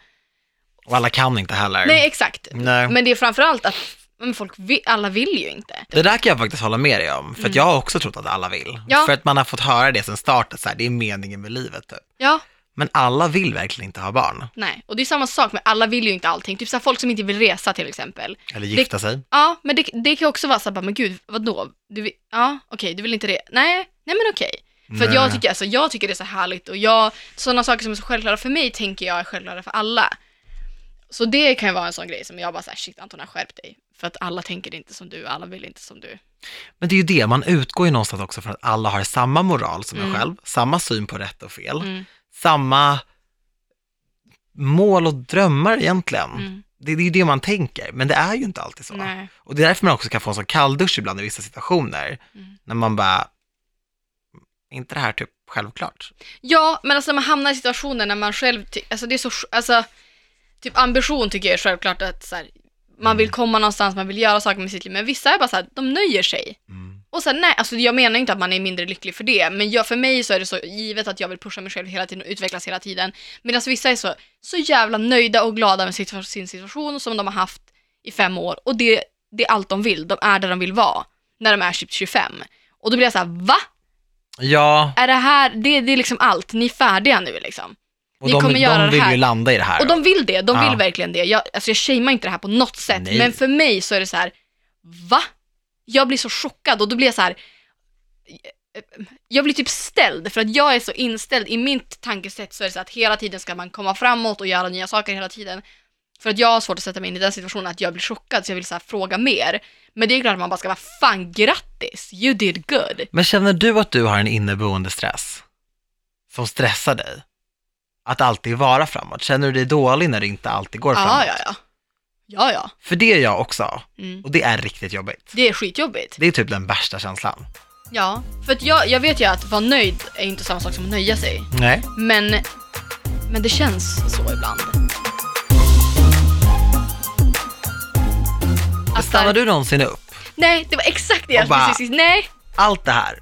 Och alla kan inte heller. Nej exakt. Nej. Men det är framförallt att men folk vill, alla vill ju inte. Det där kan jag faktiskt hålla med dig om, för Mm. jag har också trott att alla vill. Ja. För att man har fått höra det sen start, att så här, det är meningen med livet typ. Ja, Men alla vill verkligen inte ha barn, nej. Och det är samma sak med alla vill ju inte allting. Typ så här, folk som inte vill resa till exempel. eller gifta sig. Ja, men det, det kan också vara så här, bara, men gud, vadå? Du vill, ja, okej, du vill inte det? Nej, nej men okej. För att jag Nej. tycker, alltså, jag tycker det är så härligt och jag, sådana saker som är så självklara för mig tänker jag är självklara för alla. Så det kan ju vara en sån grej som jag bara såhär, shit Anton, skärp dig. För att alla tänker inte som du, alla vill inte som du. Men det är ju det, man utgår ju någonstans också från att alla har samma moral som en Mm. själv, samma syn på rätt och fel, Mm, samma mål och drömmar egentligen. mm, Det, det är ju det man tänker, men det är ju inte alltid så. nej, Och det är därför man också kan få en sån kalldusch ibland i vissa situationer, Mm. när man bara, är inte det här typ självklart? Ja, men alltså man hamnar i situationer när man själv, alltså det är så, alltså, typ ambition tycker jag är självklart att så här, man vill komma någonstans, man vill göra saker med sitt liv, men vissa är bara så här, de nöjer sig. Mm. Och sen nej, alltså jag menar inte att man är mindre lycklig för det, men jag, för mig så är det så givet att jag vill pusha mig själv hela tiden och utvecklas hela tiden. Medan vissa är så, så jävla nöjda och glada med situa- sin situation som de har haft i fem år och det, det är allt de vill, de är där de vill vara när de är typ 25. Och då blir jag så här, va? Ja, Är det här, det, det är liksom allt, ni är färdiga nu liksom. och Ni de, kommer göra de det vill här. ju landa i det här. Och de vill det, de Ja. vill verkligen det. Jag, alltså jag shamear inte det här på något sätt, Nej. men för mig så är det så här, va? Jag blir så chockad och då blir jag så här, jag blir typ ställd för att jag är så inställd, i mitt tankesätt så är det så att hela tiden ska man komma framåt och göra nya saker hela tiden. För att jag har svårt att sätta mig in i den situationen att jag blir chockad så jag vill så fråga mer. Men det är klart att man bara ska vara fan grattis, you did good. Men känner du att du har en inneboende stress som stressar dig? Att alltid vara framåt? Känner du dig dålig när det inte alltid går framåt? Ja, ja, ja. Ja, ja. För det är jag också, Mm. och det är riktigt jobbigt. Det är skitjobbigt. Det är typ den värsta känslan. Ja, för att jag, jag vet ju att vara nöjd är inte samma sak som att nöja sig. Nej. Men, men det känns så ibland. Att Stannar du någonsin upp? Nej, det var exakt det jag bara- precis Nej, Allt det här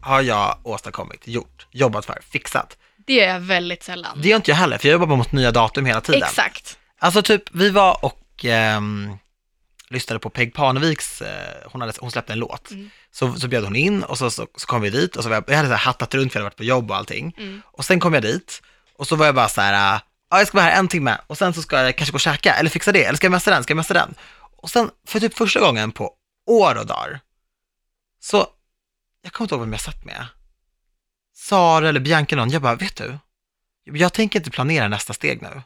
har jag åstadkommit, gjort, jobbat för, fixat. det gör jag väldigt sällan. Det gör inte jag heller, för jag jobbar bara mot nya datum hela tiden. Exakt. Alltså typ, vi var och ehm, lyssnade på Peg Parneviks, eh, hon, hade, hon släppte en låt. Mm. Så, så bjöd hon in och så, så, så kom vi dit och så var jag, jag hade så här hattat runt för jag hade varit på jobb och allting. Mm. Och sen kom jag dit och så var jag bara så här, äh, ja jag ska vara här en timme och sen så ska jag kanske gå och käka eller fixa det, eller ska jag messa den, ska jag messa den? Och sen för typ första gången på år och dagar, så, jag kommer inte ihåg vem jag satt med. Sara eller Bianca någon, jag bara, vet du, jag tänker inte planera nästa steg nu.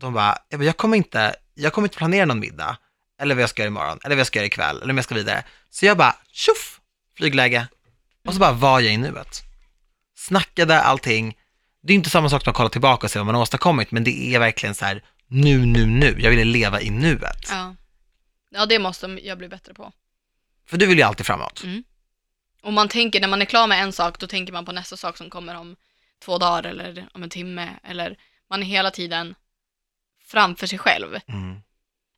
De bara, jag, bara, jag kommer inte, jag kommer inte planera någon middag, eller vad jag ska göra imorgon, eller vad jag ska göra ikväll, eller om jag ska vidare. Så jag bara, tjoff, flygläge. Och så bara var jag i nuet. Snackade allting. Det är inte samma sak som att kolla tillbaka och se vad man har åstadkommit, men det är verkligen så här, nu, nu, nu. Jag ville leva i nuet. Ja. ja, det måste jag bli bättre på. För du vill ju alltid framåt. Mm. Och man tänker, när man är klar med en sak, då tänker man på nästa sak som kommer om två dagar eller om en timme. Eller man är hela tiden framför sig själv. Mm.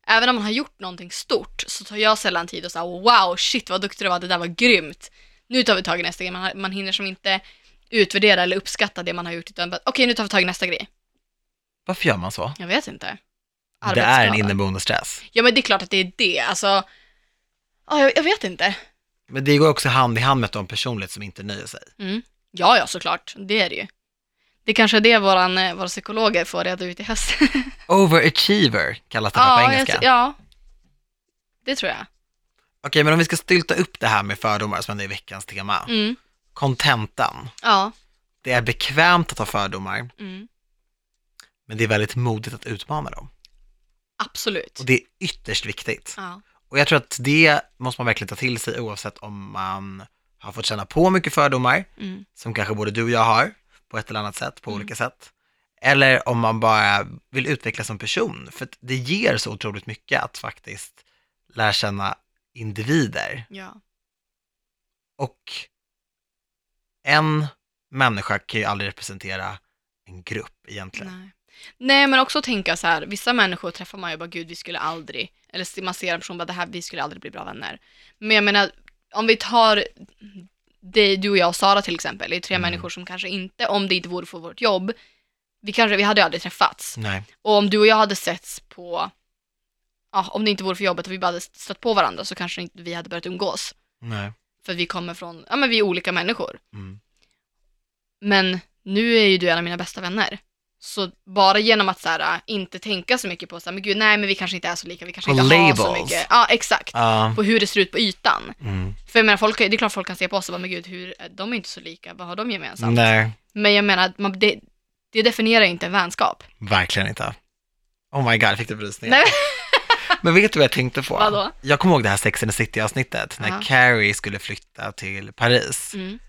även om man har gjort någonting stort så tar jag sällan tid och säger wow, shit vad duktig du var, det där var grymt. Nu tar vi tag i nästa grej. Man, man hinner som inte utvärdera eller uppskatta det man har gjort utan bara, okej nu tar vi tag i nästa grej. Varför gör man så? Jag vet inte. Det är en inneboende stress. Ja men det är klart att det är det, alltså. Ja, jag, jag vet inte. Men det går också hand i hand med en personlighet som inte nöjer sig. Mm. Ja, ja såklart, det är det ju. Det kanske är det våran, eh, våra psykologer får reda ut i höst. Overachiever kallas det för på ja, engelska. jag, ja, det tror jag. Okej, men om vi ska stylta upp det här med fördomar som är veckans tema. Mm. Kontentan. Ja. Det är bekvämt att ha fördomar, Mm. men det är väldigt modigt att utmana dem. Absolut. Och det är ytterst viktigt. Ja. Och jag tror att det måste man verkligen ta till sig oavsett om man har fått känna på mycket fördomar, Mm. som kanske både du och jag har, på ett eller annat sätt, på Mm. olika sätt. Eller om man bara vill utvecklas som person, för det ger så otroligt mycket att faktiskt lära känna individer. ja. Och en människa kan ju aldrig representera en grupp egentligen. Nej. Nej, men också tänka så här, vissa människor träffar man ju bara, gud vi skulle aldrig, eller man ser en person bara, det här, vi skulle aldrig bli bra vänner. Men jag menar, om vi tar dig, du och jag och Sara till exempel, det är tre Mm. människor som kanske inte, om det inte vore för vårt jobb, vi kanske, vi hade ju aldrig träffats. Nej. Och om du och jag hade setts på, ja, om det inte vore för jobbet och vi bara hade stött på varandra så kanske inte vi hade börjat umgås. Nej. För vi kommer från, ja men vi är olika människor. Mm. Men nu är ju du en av mina bästa vänner. Så bara genom att så här, inte tänka så mycket på så här, men gud, nej men vi kanske inte är så lika, vi kanske inte har så labels. mycket. Ja, exakt. Ja. På hur det ser ut på ytan. Mm. För jag menar, folk, det är klart folk kan se på oss och bara, men gud, hur, de är inte så lika, vad har de gemensamt? Nej, Men jag menar, man, det, det definierar ju inte en vänskap. verkligen inte. Oh my god, jag fick det rysningar. Nej. Men vet du vad jag tänkte på? Vadå? Jag kommer ihåg det här Sex and the City-avsnittet, när Ja. Carrie skulle flytta till Paris. Mm.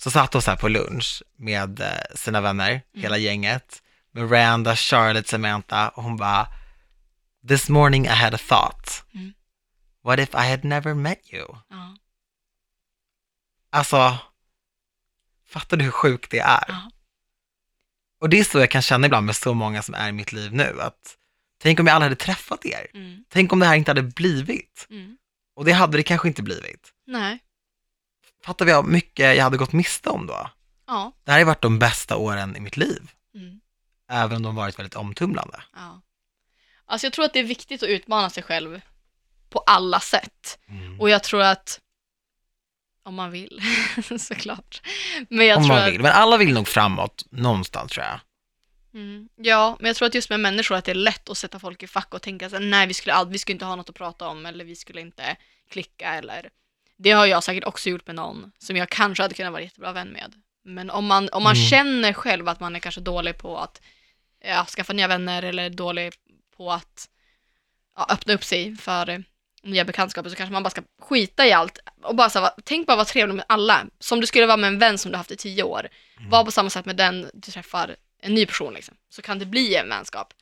Så satt hon så här på lunch med eh, sina vänner, Mm. hela gänget. Miranda, Charlotte, Samantha och hon bara This morning I had a thought. Mm. What if I had never met you? Ja. Alltså, fattar du hur sjukt det är? Ja. Och det är så jag kan känna ibland med så många som är i mitt liv nu, att tänk om jag aldrig hade träffat er. Mm. Tänk om det här inte hade blivit. Mm. Och det hade det kanske inte blivit. Nej. Fattar vi hur mycket jag hade gått miste om då? Ja. Det här har varit de bästa åren i mitt liv, Mm. Även om de varit väldigt omtumlande. ja. Alltså jag tror att det är viktigt att utmana sig själv på alla sätt. Mm. Och jag tror att, om man vill, såklart. Men jag Om tror man att, vill. Men alla vill nog framåt någonstans tror jag. Mm. Ja, men jag tror att just med människor att det är lätt att sätta folk i fack och tänka så här, nej vi skulle, vi skulle inte ha något att prata om eller vi skulle inte klicka eller det har jag säkert också gjort med någon som jag kanske hade kunnat vara jättebra vän med. Men om man, om man Mm. känner själv att man är kanske dålig på att ja, skaffa nya vänner eller dålig på att ja, öppna upp sig för eh, nya bekantskaper så kanske man bara ska skita i allt och bara så här, tänk bara vara trevlig med alla. Som du skulle vara med en vän som du haft i tio år. Mm. Var på samma sätt med den du träffar en ny person liksom. Så kan det bli en vänskap.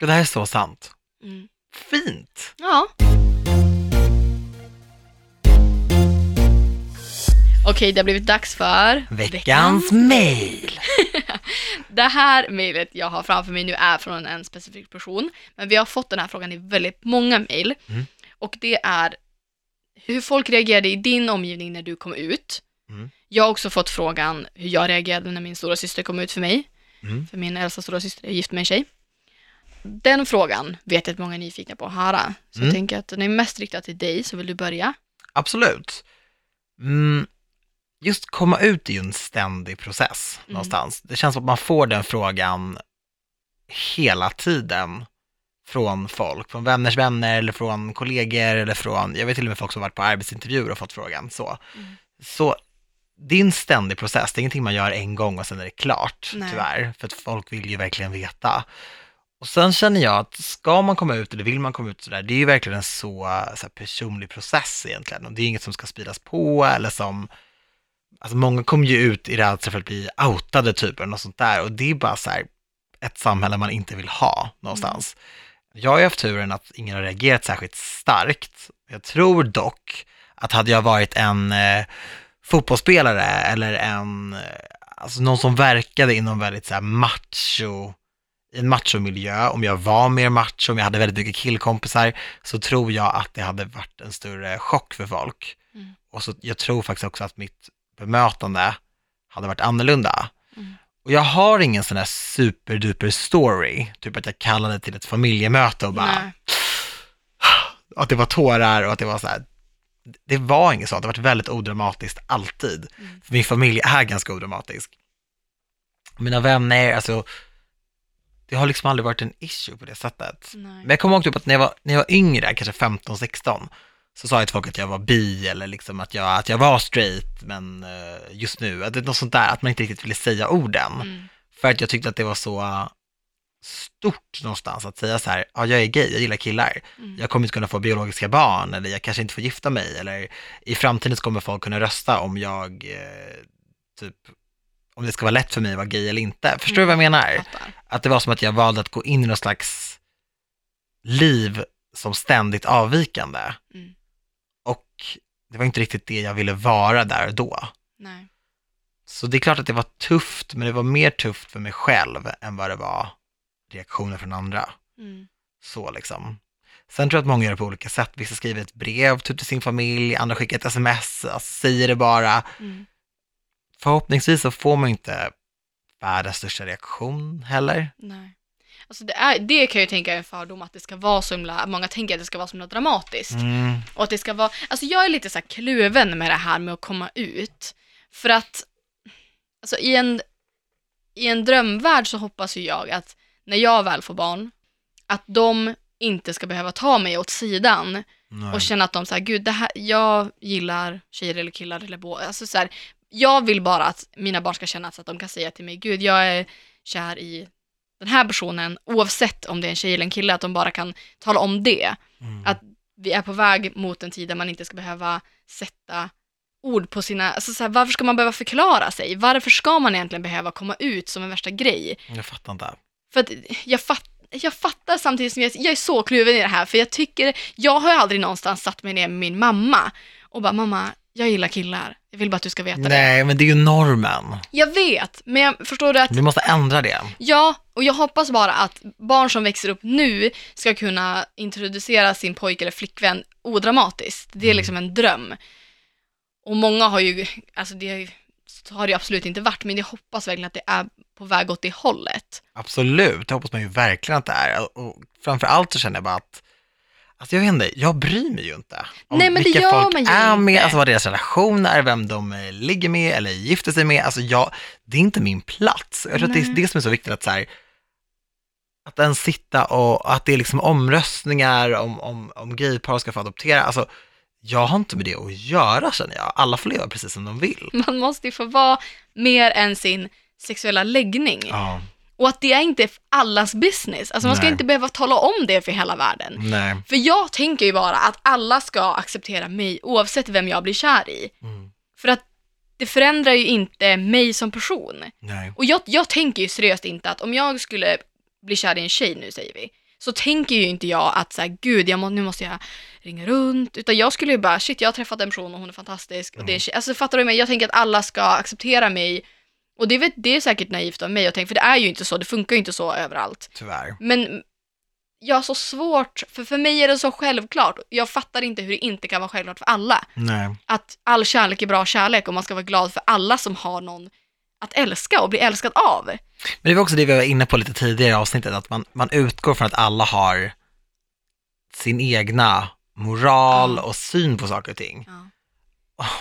Det här är så sant. Mm. Fint! Ja. Okej, det har blivit dags för Veckans mail! Det här mejlet jag har framför mig nu är från en specifik person, men vi har fått den här frågan i väldigt många mejl. Mm. Och det är hur folk reagerade i din omgivning när du kom ut. Mm. Jag har också fått frågan hur jag reagerade när min stora syster kom ut för mig. Mm. För min äldsta stora syster är gift med en tjej. Den frågan vet jag att många är nyfikna på att höra. Så Mm. jag tänker att den är mest riktad till dig, så vill du börja? Absolut. Mm, just komma ut är ju en ständig process Mm. någonstans. Det känns som att man får den frågan hela tiden från folk, från vänners vänner eller från kollegor eller från, jag vet till och med folk som varit på arbetsintervjuer och fått frågan så. Mm. Så det är en ständig process, det är ingenting man gör en gång och sen är det klart, Nej. tyvärr, för att folk vill ju verkligen veta. Och sen känner jag att ska man komma ut eller vill man komma ut sådär, det är ju verkligen en så, så personlig process egentligen. Och det är inget som ska speedas på eller som, alltså många kommer ju ut i rädsla för att bli outade typ något sånt där. Och det är bara så här ett samhälle man inte vill ha någonstans. Jag har ju haft turen att ingen har reagerat särskilt starkt. Jag tror dock att hade jag varit en eh, fotbollsspelare eller en, eh, alltså någon som verkade inom väldigt så här macho i en machomiljö, om jag var mer macho, om jag hade väldigt mycket killkompisar, så tror jag att det hade varit en större chock för folk. Mm. Och så, jag tror faktiskt också att mitt bemötande hade varit annorlunda. Mm. Och jag har ingen sån här superduper story, typ att jag kallade till ett familjemöte och bara, Nej. att det var tårar och att det var så här, det var inget sånt, det har varit väldigt odramatiskt alltid. Mm. För min familj är ganska odramatisk. Mina vänner, alltså, det har liksom aldrig varit en issue på det sättet. Nej. Men jag kommer ihåg typ att när jag var, när jag var yngre, kanske 15-16, så sa jag till folk att jag var bi eller liksom att jag, att jag var straight, men eh, just nu, att det är något sånt där, att man inte riktigt ville säga orden. Mm. För att jag tyckte att det var så stort någonstans att säga så här, ja jag är gay, jag gillar killar, Mm. jag kommer inte kunna få biologiska barn eller jag kanske inte får gifta mig eller i framtiden så kommer folk kunna rösta om jag, eh, typ, om det ska vara lätt för mig att vara gay eller inte. Förstår du vad jag menar? Fattar. Att det var som att jag valde att gå in i någon slags liv som ständigt avvikande. Mm. Det var inte riktigt det jag ville vara där och då. Nej. Så det är klart att det var tufft, men det var mer tufft för mig själv än vad det var reaktioner från andra. Mm. Så liksom. Sen tror jag att många gör det på olika sätt. Vissa skriver ett brev typ till sin familj, andra skickar ett sms, alltså, säger det bara. Mm. Förhoppningsvis så får man inte världens största reaktion heller. Nej. Alltså det, är, det kan jag ju tänka är en fördom att det ska vara så himla, många tänker att det ska vara så himla dramatiskt. Mm. Och att det ska vara, alltså jag är lite så här kluven med det här med att komma ut. För att, alltså i en, i en drömvärld så hoppas ju jag att när jag väl får barn, att de inte ska behöva ta mig åt sidan Nej. och känna att de säger gud, det här, jag gillar tjejer eller killar eller båda. Alltså så här, jag vill bara att mina barn ska känna så att de kan säga till mig, gud, jag är kär i den här personen, oavsett om det är en tjej eller en kille, att de bara kan tala om det. Mm. Att vi är på väg mot en tid där man inte ska behöva sätta ord på sina, alltså så här, varför ska man behöva förklara sig? Varför ska man egentligen behöva komma ut som en värsta grej? Jag fattar inte. För att jag, fatt, jag fattar samtidigt som jag, jag är så kluven i det här, för jag tycker, jag har ju aldrig någonstans satt mig ner med min mamma och bara mamma, jag gillar killar, jag vill bara att du ska veta det. Nej, men det är ju normen. Jag vet, men jag förstår du att, Vi måste ändra det. ja, och jag hoppas bara att barn som växer upp nu ska kunna introducera sin pojke eller flickvän odramatiskt. Det är Mm. liksom en dröm. Och många har ju, alltså det har det ju absolut inte varit, men jag hoppas verkligen att det är på väg åt det hållet. Absolut, det hoppas man ju verkligen att det är. Och framför allt så känner jag bara att, alltså jag vet inte, jag bryr mig ju inte. Om Nej, men det vilka gör folk man ju är med, inte. alltså vad deras relation är, vem de eh, ligger med eller gifter sig med. Alltså jag, det är inte min plats. Jag tror att det är Nej. det som är så viktigt att så här, att ens sitta och att det är liksom omröstningar om, om, om gaypar ska få adoptera. Alltså, jag har inte med det att göra känner jag. Alla får leva precis som de vill. Man måste ju få vara mer än sin sexuella läggning. Ja, Och att det är inte allas business. Alltså man ska Nej. inte behöva tala om det för hela världen. nej. För jag tänker ju bara att alla ska acceptera mig oavsett vem jag blir kär i. Mm, För att det förändrar ju inte mig som person. nej. Och jag, jag tänker ju seriöst inte att om jag skulle bli kär i en tjej nu säger vi, så tänker ju inte jag att så här, gud, jag må, nu måste jag ringa runt. Utan jag skulle ju bara, shit, jag har träffat en person och hon är fantastisk. Och det är en tjej. Alltså fattar du mig? Jag tänker att alla ska acceptera mig. Och det, vet, det är säkert naivt av mig att tänka, för det är ju inte så, det funkar ju inte så överallt. Tyvärr. Men jag har så svårt, för för mig är det så självklart. Jag fattar inte hur det inte kan vara självklart för alla. Nej. Att all kärlek är bra kärlek och man ska vara glad för alla som har någon att älska och bli älskad av. Men det var också det vi var inne på lite tidigare i avsnittet, att man, man utgår från att alla har sin egna moral Ja. och syn på saker och ting. Ja.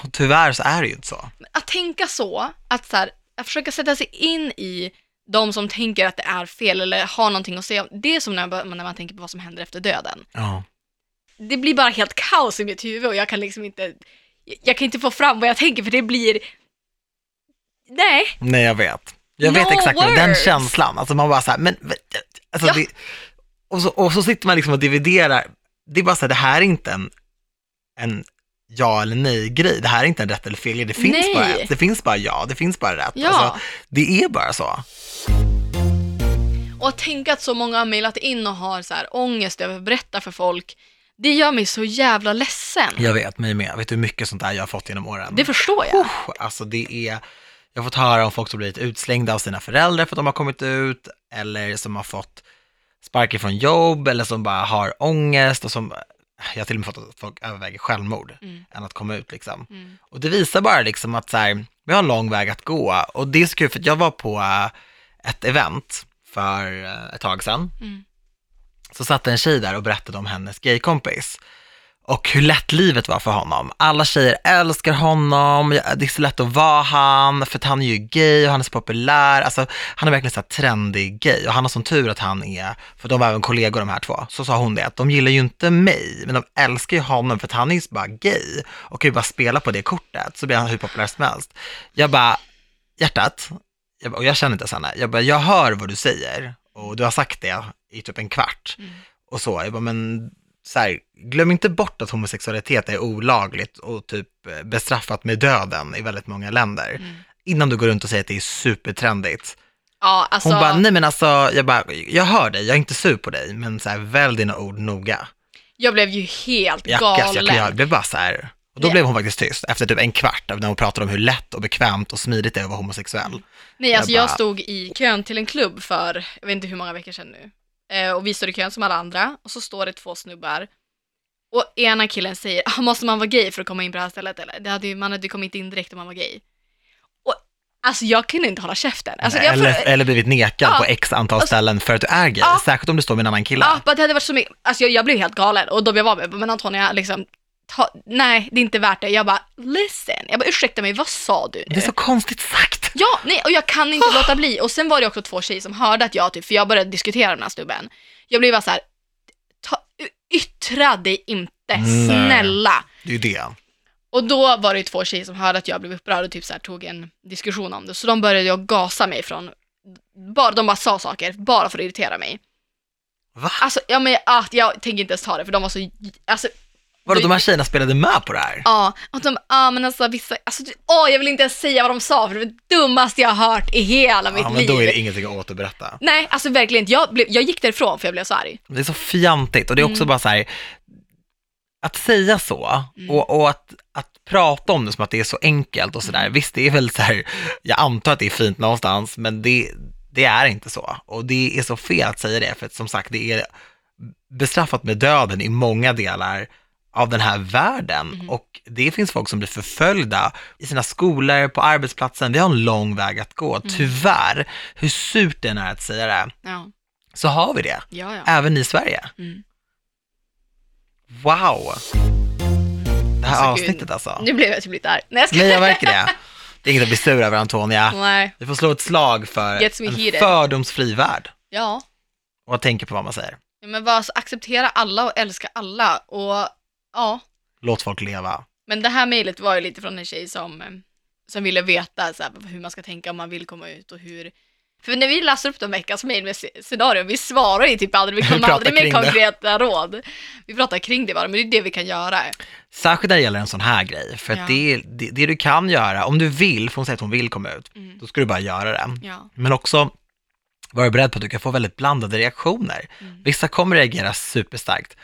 Och tyvärr så är det ju inte så. Att tänka så, att, så här, att försöka sätta sig in i de som tänker att det är fel eller har någonting att säga. Det är som när man, när man tänker på vad som händer efter döden. Ja. Det blir bara helt kaos i mitt huvud och jag kan liksom inte, jag kan inte få fram vad jag tänker för det blir, nej, Nej, jag vet. Jag No vet exakt vad, den words. känslan, alltså man bara så här, men, alltså Ja. det, och, så, och så sitter man liksom och dividerar, det är bara så här, det här är inte en, en ja eller nej-grej, det här är inte en rätt eller fel grej, det finns Nej. bara ett, det finns bara ja, det finns bara rätt. Ja. Alltså, det är bara så. Och att tänka att så många har mejlat in och har så här ångest över att berätta för folk, det gör mig så jävla ledsen. Jag vet, mig med. Vet du hur mycket sånt där jag har fått genom åren? Det förstår jag. Oh, alltså det är, Jag har fått höra om folk som blivit utslängda av sina föräldrar för att de har kommit ut, eller som har fått sparken från jobb, eller som bara har ångest och som, jag har till och med fått att folk överväger självmord Mm. än att komma ut liksom. Mm. Och det visar bara liksom att så här, vi har en lång väg att gå. Och det är så kul för jag var på eh, ett event för eh, ett tag sedan. Mm. Så satt en tjej där och berättade om hennes gaykompis. Och hur lätt livet var för honom. Alla tjejer älskar honom, det är så lätt att vara han, för att han är ju gay och han är så populär. Alltså, han är verkligen så här trendig gay och han har sån tur att han är, för de var även kollegor de här två, så sa hon det, att de gillar ju inte mig, men de älskar ju honom för att han är ju bara gay och kan ju bara spela på det kortet, så blir han hur populär som helst. Jag bara, hjärtat, jag bara, och jag känner inte henne, jag bara, jag hör vad du säger och du har sagt det i typ en kvart Mm. och så. Jag bara, men så här, glöm inte bort att homosexualitet är olagligt och typ eh, bestraffat med döden i väldigt många länder. Mm. Innan du går runt och säger att det är supertrendigt. Ja, alltså, Hon bara, nej men alltså, jag bara, jag hör dig, jag är inte sur på dig, men så här, välj dina ord noga. jag blev ju helt Jackas, galen. jag, jag blev bara så här, och då Ja. blev hon faktiskt tyst efter typ en kvart av när hon pratade om hur lätt och bekvämt och smidigt det är att vara homosexuell. Nej, alltså Jag jag, bara- stod i kön till en klubb för, jag vet inte hur många veckor sedan nu. Eh, och vi står i kön som alla andra och så står det två snubbar. Och ena killen säger, ah, måste man vara gay för att komma in på det här stället eller? Det hade ju, man hade ju kommit in direkt om man var gay. Och alltså jag kunde inte hålla käften. Alltså, jag, eller, eller blivit nekad Ja. på x antal Alltså- ställen för att du är gay, Ja. särskilt om du står med en annan kille. Ja, bara det hade varit så mycket, alltså jag, jag blev helt galen och de jag var med, men Antonia liksom, ta, nej det är inte värt det. Jag bara, listen, jag bara ursäkta mig, vad sa du nu? Det är så konstigt sagt. Ja, nej, och jag kan inte låta bli. Och sen var det också två tjejer som hörde att jag typ, för jag började diskutera med den här snubben. Jag blev bara så här, ta, yttra dig inte, Nej. snälla. Det är ju det. Och då var det två tjejer som hörde att jag blev upprörd och typ så här tog en diskussion om det. Så de började jag gasa mig från, bara, de bara sa saker, bara för att irritera mig. Va? Alltså, ja men ah, jag tänker inte ens ta det för de var så, alltså, Vadå, de här tjejerna spelade med på det här? ja, och de, ja men alltså vissa, alltså, åh jag vill inte ens säga vad de sa för det var det dummaste jag har hört i hela mitt Ja, men liv. då är det ingenting att återberätta. Nej, alltså verkligen inte. Jag, blev, jag gick därifrån för jag blev så arg. Det är så fjantigt och det är också Mm. bara så här, att säga så Mm. och, och att, att prata om det som att det är så enkelt och sådär. Mm. Visst, det är väl så här, jag antar att det är fint någonstans, men det, det är inte så. Och det är så fel att säga det, för att som sagt, det är bestraffat med döden i många delar av den här världen. Mm. Och det finns folk som blir förföljda i sina skolor, på arbetsplatsen. Vi har en lång väg att gå. Mm. Tyvärr, hur surt det än är att säga det, Ja, så har vi det. ja, ja. Även i Sverige. Mm. Wow! Det här Alltså, gud. avsnittet alltså. Nu blev jag typ lite arg. Nej, jag ska... Nej, jag märker det. Det är inget att bli sur över Antonia. Nej. Vi får slå ett slag för en fördomsfri värld. Ja. Och tänka på vad man säger. ja men bara så acceptera alla och älska alla. Och ja, Låt folk leva. men det här mejlet var ju lite från en tjej som, som ville veta så här, hur man ska tänka om man vill komma ut och hur för när vi läser upp de veckans mejl med sc- scenarion, vi svarar ju typ aldrig, vi kommer aldrig med kring det. konkreta råd. Vi pratar kring det bara, men det är det vi kan göra. Särskilt när det gäller en sån här grej. För Ja. det, det, det du kan göra, om du vill, för hon säger att hon vill komma ut, Mm. då ska du bara göra det. Ja. Men också vara beredd på att du kan få väldigt blandade reaktioner. Mm. Vissa kommer reagera superstarkt,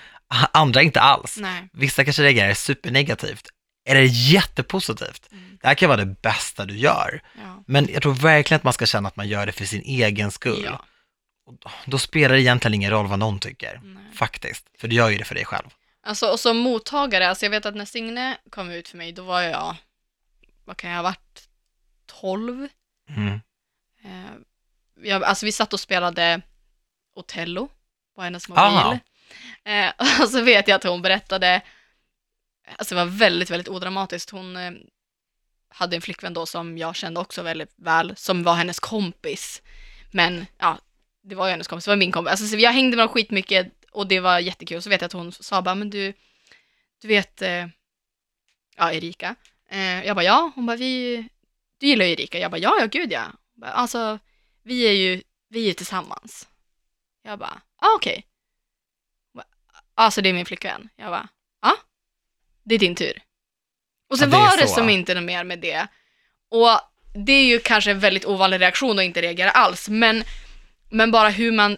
andra inte alls. Nej. Vissa kanske reagerar supernegativt, eller jättepositivt. Mm. Det här kan vara det bästa du gör. Ja. Men jag tror verkligen att man ska känna att man gör det för sin egen skull. Ja. Då spelar det egentligen ingen roll vad någon tycker, Nej. faktiskt. För du gör ju det för dig själv. Alltså, och som mottagare, alltså jag vet att när Signe kom ut för mig, då var jag, vad kan jag ha varit, 12? Mm. Eh, jag, alltså vi satt och spelade Otello på hennes Aha. Eh, och så vet jag att hon berättade, alltså det var väldigt, väldigt odramatiskt. Hon eh, hade en flickvän då som jag kände också väldigt väl, som var hennes kompis. Men ja, det var ju hennes kompis, det var min kompis. Alltså, så jag hängde med dem skitmycket och det var jättekul. Så vet jag att hon sa bara, men du, du vet, eh, ja Erika. Eh, jag bara, ja. Hon bara, vi, du gillar ju Erika. Jag bara, ja, ja, gud ja. Bara, Alltså, vi är ju, vi är ju tillsammans. Jag bara, ah, okej. Okay. Alltså det är min flickvän. Jag bara, ja, det är din tur. Och sen Ja, det var det så. som inte något mer med det. Och det är ju kanske en väldigt ovanlig reaktion att inte reagera alls, men, men bara hur man...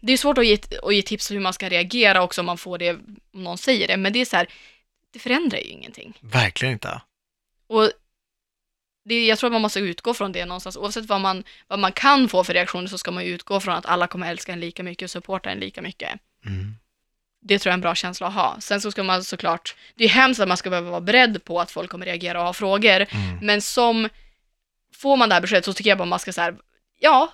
Det är svårt att ge, att ge tips om hur man ska reagera också om man får det, om någon säger det, men det är så här, det förändrar ju ingenting. Verkligen inte. Och det, jag tror att man måste utgå från det någonstans. Oavsett vad man, vad man kan få för reaktioner så ska man utgå från att alla kommer älska en lika mycket och supporta en lika mycket. Mm. Det tror jag är en bra känsla att ha. Sen så ska man såklart, det är hemskt att man ska behöva vara beredd på att folk kommer reagera och ha frågor, Mm. men som, får man det här beskedet så tycker jag bara man ska säga, ja,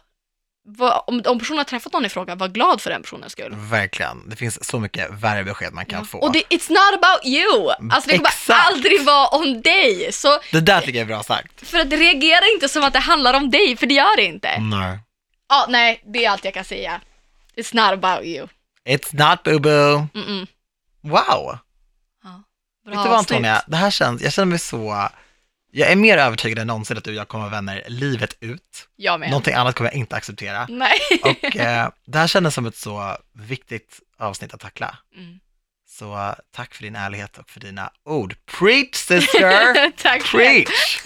vad, om, om personen har träffat någon i fråga, var glad för den personens skull. Verkligen. Det finns så mycket värre besked man kan Ja. få. Och det, it's not about you! Alltså det kommer Exakt. aldrig vara om dig. Så Det där tycker jag är bra sagt. för att reagera inte som att det handlar om dig, för det gör det inte. Nej. Ja, nej, det är allt jag kan säga. It's not about you. It's not boo-boo. Mm-mm. Wow. Ja. Vet du vad Antonia, det här känns, jag känner mig så, jag är mer övertygad än någonsin att du och jag kommer vara vänner livet ut. Jag med. Någonting annat kommer jag inte acceptera. Nej. Och eh, det här kändes som ett så viktigt avsnitt att tackla. Mm. Så tack för din ärlighet och för dina ord. Preach sister! Tack. Preach!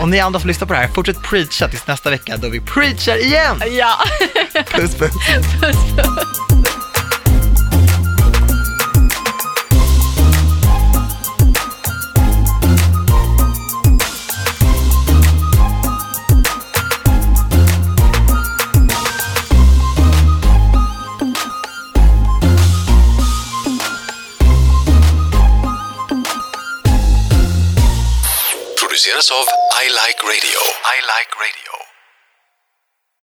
Och ni andra som lyssnar på det här, fortsätt preacha tills nästa vecka då vi preachar igen! Ja. Puss puss! Puss, puss. Produceras av I Like Radio. I Like Radio.